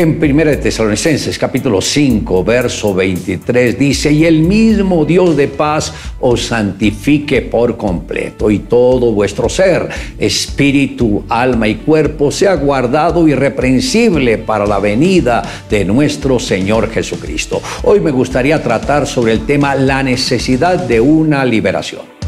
En 1 Tesalonicenses capítulo 5, verso 23 dice, y el mismo Dios de paz os santifique por completo y todo vuestro ser, espíritu, alma y cuerpo sea guardado irreprensible para la venida de nuestro Señor Jesucristo. Hoy me gustaría tratar sobre el tema la necesidad de una liberación.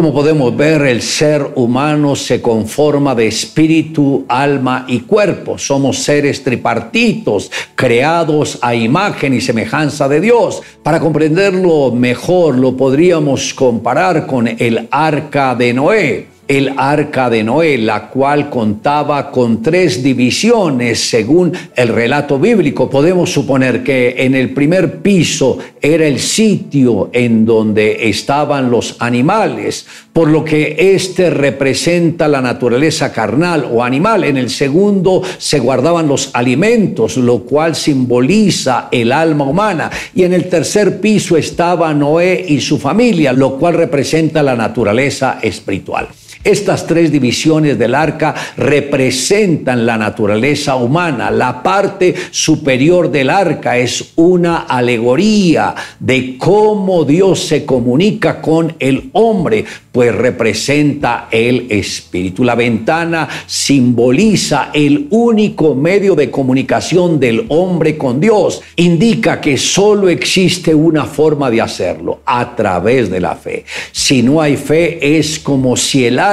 Como podemos ver, el ser humano se conforma de espíritu, alma y cuerpo. Somos seres tripartitos, creados a imagen y semejanza de Dios. Para comprenderlo mejor, lo podríamos comparar con el arca de Noé el arca de Noé, la cual contaba con tres divisiones según el relato bíblico. Podemos suponer que en el primer piso era el sitio en donde estaban los animales, por lo que este representa la naturaleza carnal o animal. En el segundo se guardaban los alimentos, lo cual simboliza el alma humana. Y en el tercer piso estaba Noé y su familia, lo cual representa la naturaleza espiritual. Estas tres divisiones del arca representan la naturaleza humana. La parte superior del arca es una alegoría de cómo Dios se comunica con el hombre, pues representa el espíritu. La ventana simboliza el único medio de comunicación del hombre con Dios. Indica que solo existe una forma de hacerlo, a través de la fe. Si no hay fe, es como si el arca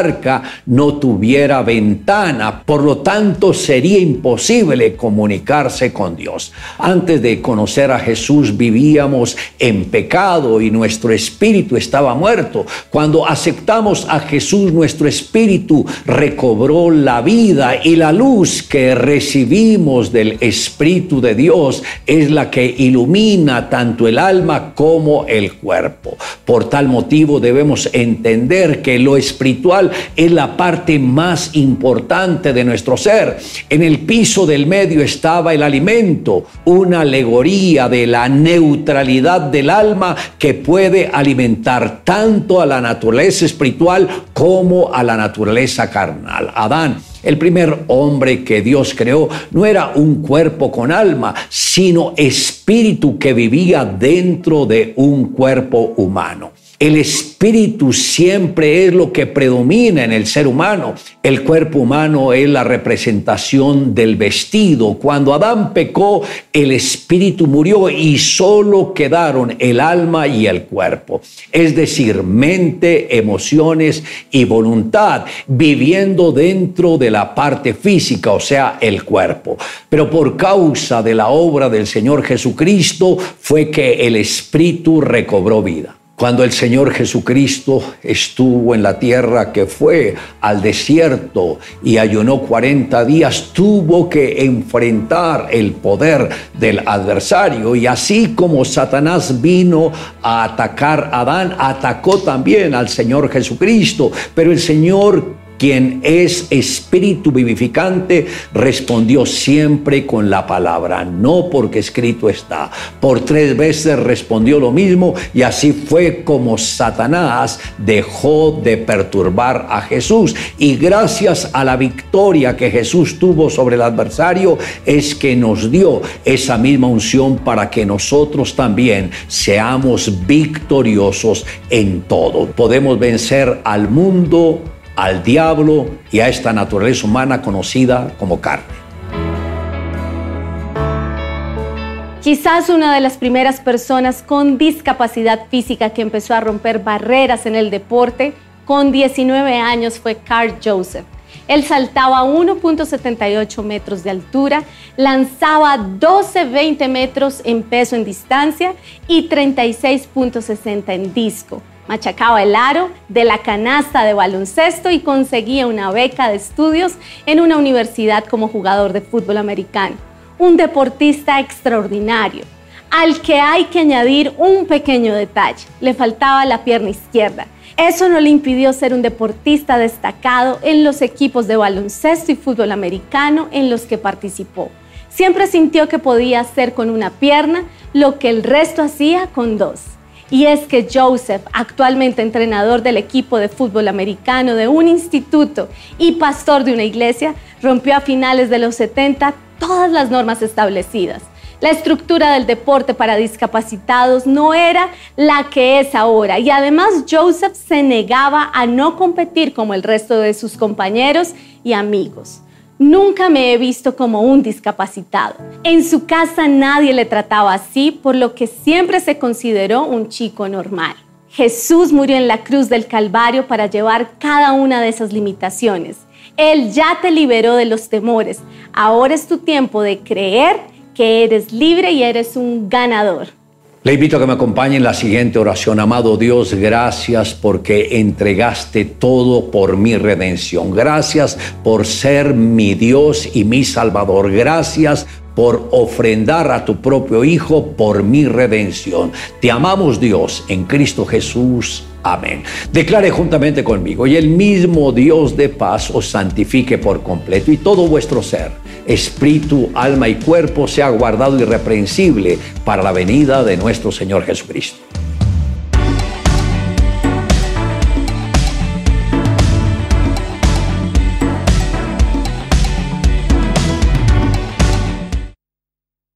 no tuviera ventana, por lo tanto sería imposible comunicarse con Dios. Antes de conocer a Jesús vivíamos en pecado y nuestro espíritu estaba muerto. Cuando aceptamos a Jesús, nuestro espíritu recobró la vida y la luz que recibimos del Espíritu de Dios es la que ilumina tanto el alma como el cuerpo. Por tal motivo debemos entender que lo espiritual es la parte más importante de nuestro ser. En el piso del medio estaba el alimento, una alegoría de la neutralidad del alma que puede alimentar tanto a la naturaleza espiritual como a la naturaleza carnal. Adán el primer hombre que Dios creó no era un cuerpo con alma, sino espíritu que vivía dentro de un cuerpo humano. El espíritu siempre es lo que predomina en el ser humano. El cuerpo humano es la representación del vestido. Cuando Adán pecó, el espíritu murió y solo quedaron el alma y el cuerpo. Es decir, mente, emociones y voluntad viviendo dentro de la parte física, o sea, el cuerpo. Pero por causa de la obra del Señor Jesucristo fue que el espíritu recobró vida. Cuando el Señor Jesucristo estuvo en la tierra, que fue al desierto y ayunó 40 días, tuvo que enfrentar el poder del adversario. Y así como Satanás vino a atacar a Adán, atacó también al Señor Jesucristo. Pero el Señor quien es espíritu vivificante, respondió siempre con la palabra, no porque escrito está. Por tres veces respondió lo mismo y así fue como Satanás dejó de perturbar a Jesús. Y gracias a la victoria que Jesús tuvo sobre el adversario, es que nos dio esa misma unción para que nosotros también seamos victoriosos en todo. Podemos vencer al mundo al diablo y a esta naturaleza humana conocida como carne. Quizás una de las primeras personas con discapacidad física que empezó a romper barreras en el deporte con 19 años fue Carl Joseph. Él saltaba 1.78 metros de altura, lanzaba 12-20 metros en peso en distancia y 36.60 en disco machacaba el aro de la canasta de baloncesto y conseguía una beca de estudios en una universidad como jugador de fútbol americano. Un deportista extraordinario, al que hay que añadir un pequeño detalle. Le faltaba la pierna izquierda. Eso no le impidió ser un deportista destacado en los equipos de baloncesto y fútbol americano en los que participó. Siempre sintió que podía hacer con una pierna lo que el resto hacía con dos Y es que Joseph, actualmente entrenador del equipo de fútbol americano de un instituto y pastor de una iglesia, rompió a finales de los 70 todas las normas establecidas. La estructura del deporte para discapacitados no era la que es ahora y además Joseph se negaba a no competir como el resto de sus compañeros y amigos. Nunca me he visto como un discapacitado. En su casa nadie le trataba así, por lo que siempre se consideró un chico normal. Jesús murió en la cruz del Calvario para llevar cada una de esas limitaciones. Él ya te liberó de los temores. Ahora es tu tiempo de creer que eres libre y eres un ganador. Le invito a que me acompañe en la siguiente oración. Amado Dios, gracias porque entregaste todo por mi redención. Gracias por ser mi Dios y mi Salvador. Gracias por ofrendar a tu propio Hijo por mi redención. Te amamos Dios en Cristo Jesús. Amén. Declare juntamente conmigo, y el mismo Dios de paz os santifique por completo y todo vuestro ser, espíritu, alma y cuerpo sea guardado irreprensible para la venida de nuestro Señor Jesucristo.